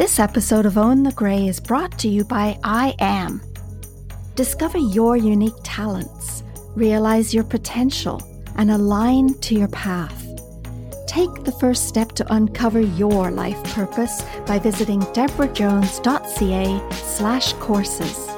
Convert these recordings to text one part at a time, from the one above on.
This episode of Own the Grey is brought to you by I Am. Discover your unique talents, realize your potential, and align to your path. Take the first step to uncover your life purpose by visiting debrajones.ca slash courses.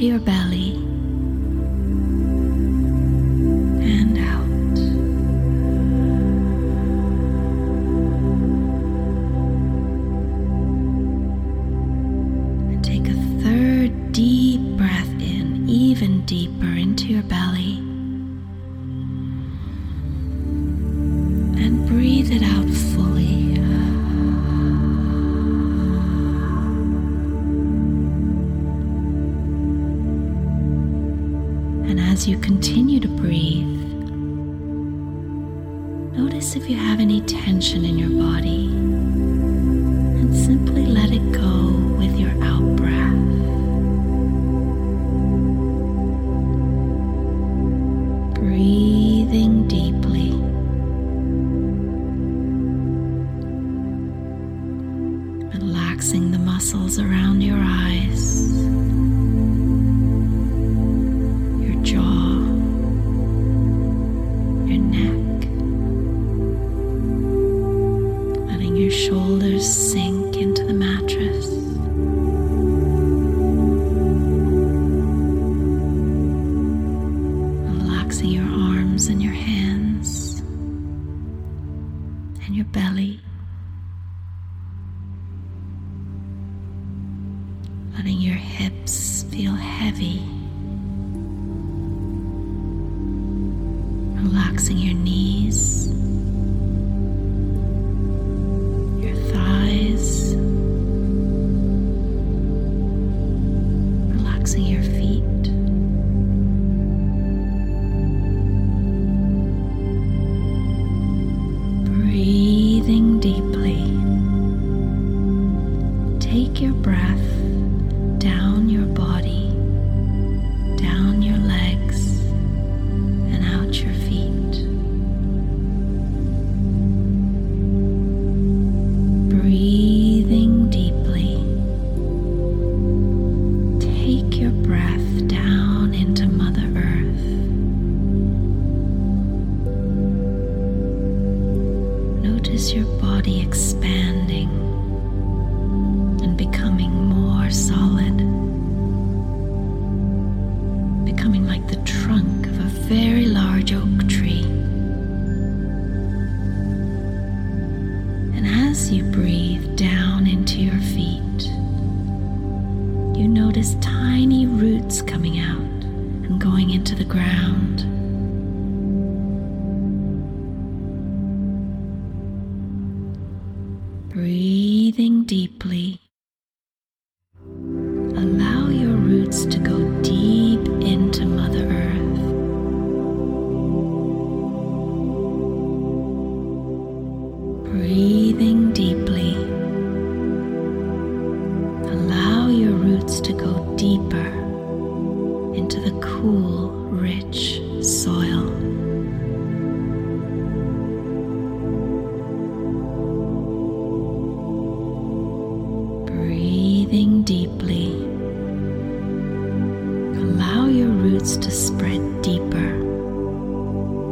your belly. becoming like the trunk of a very large oak tree. And as you breathe down into your feet, you notice time deeply. Allow your roots to spread deeper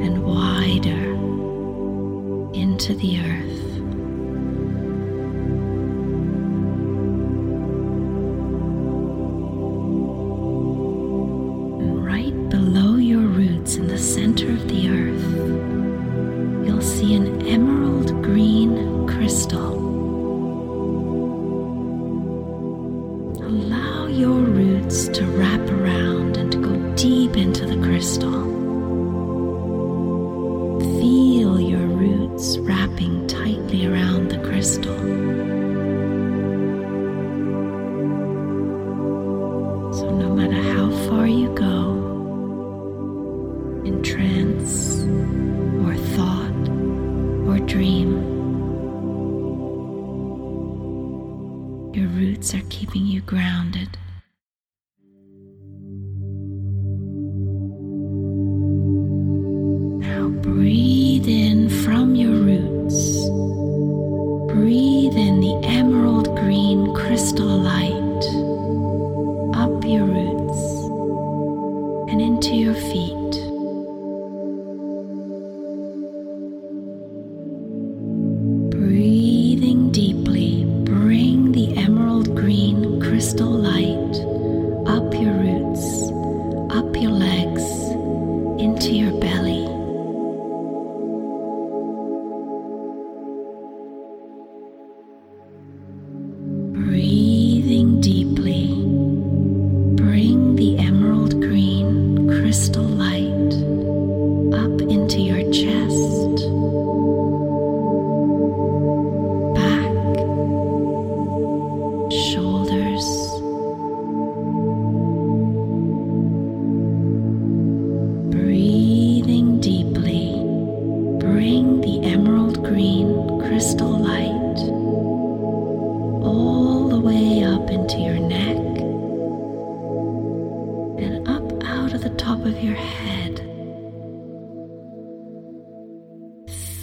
and wider into the earth. And right below your roots in the center of the earth, you'll see an emerald green crystal. In trance or thought or dream, your roots are keeping you grounded. The emerald green crystal light all the way up into your neck and up out of the top of your head.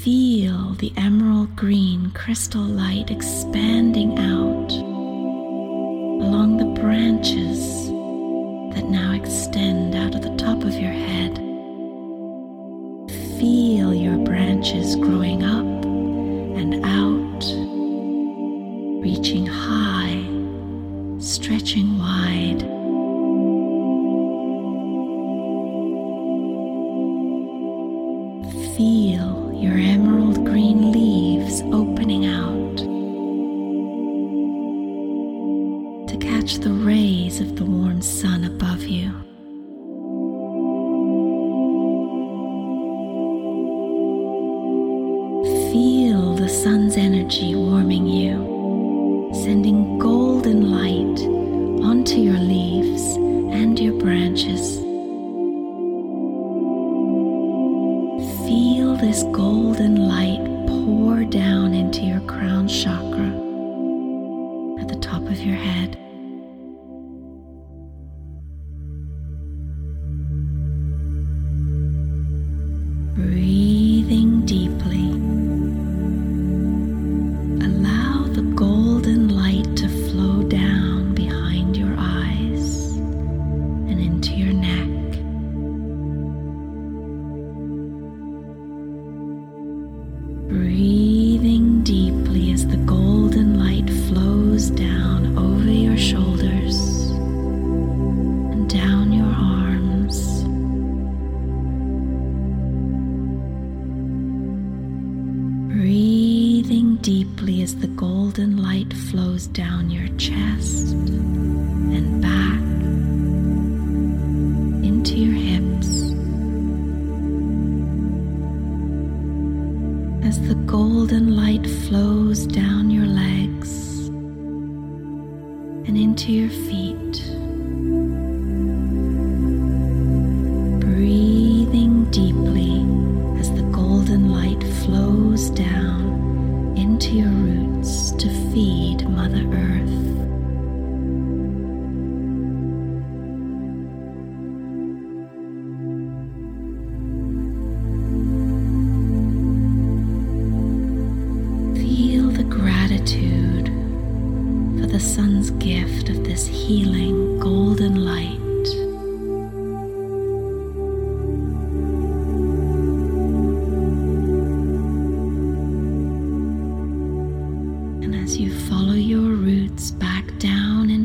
Feel the emerald green crystal light expanding out along the branches Feel your branches growing up and out reaching high, stretching wide. Feel your emerald green leaves opening out to catch the rays of the warm sun above sun's energy warming you sending golden light onto your leaves and your branches. Feel this golden light pour down into your crown chakra at the top of your head. Breathing As the golden light flows down your legs and into your feet.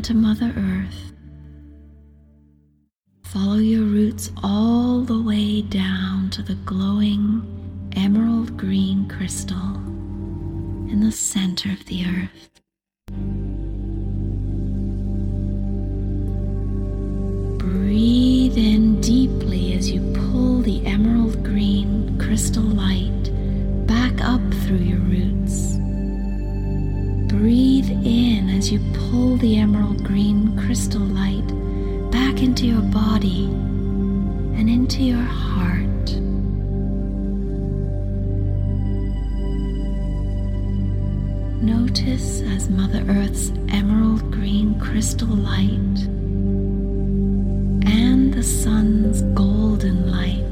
Into Mother Earth, follow your roots all the way down to to the glowing emerald green crystal in the center of the earth. Breathe in deeply as you pull the emerald green crystal light back up through your roots. Breathe in as you pull the emerald green crystal light back into your body and into your heart. Notice as Mother Earth's emerald green crystal light and the sun's golden light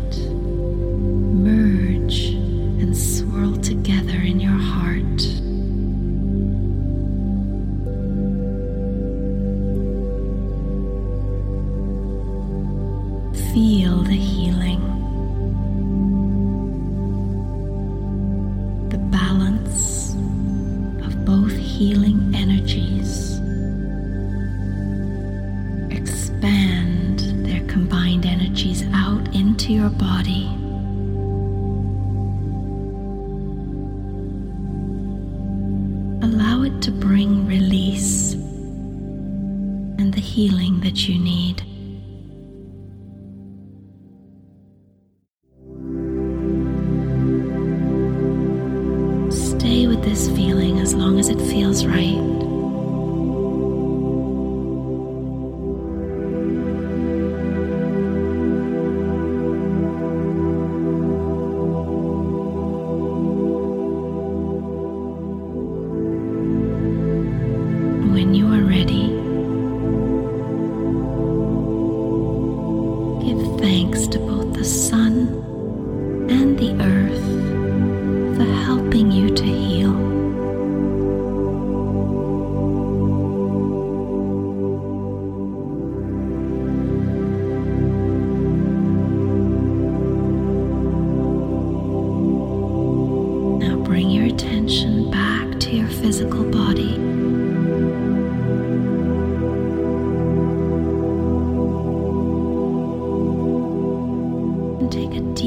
Expand their combined energies out into your body. Allow it to bring release and the healing that you need.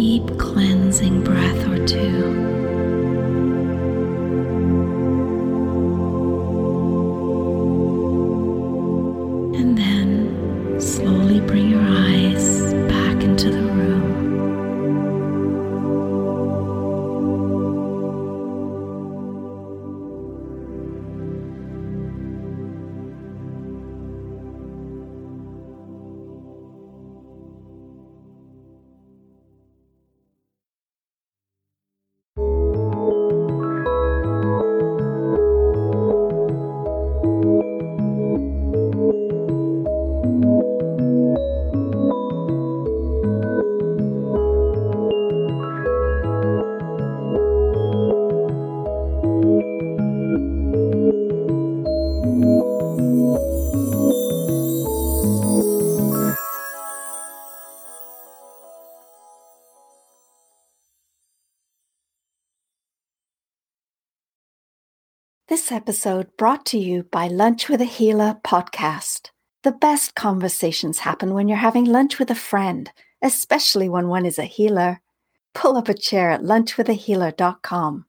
Deep cleansing breath or two. This episode brought to you by Lunch with a Healer podcast. The best conversations happen when you're having lunch with a friend, especially when one is a healer. Pull up a chair at lunchwithahealer.com.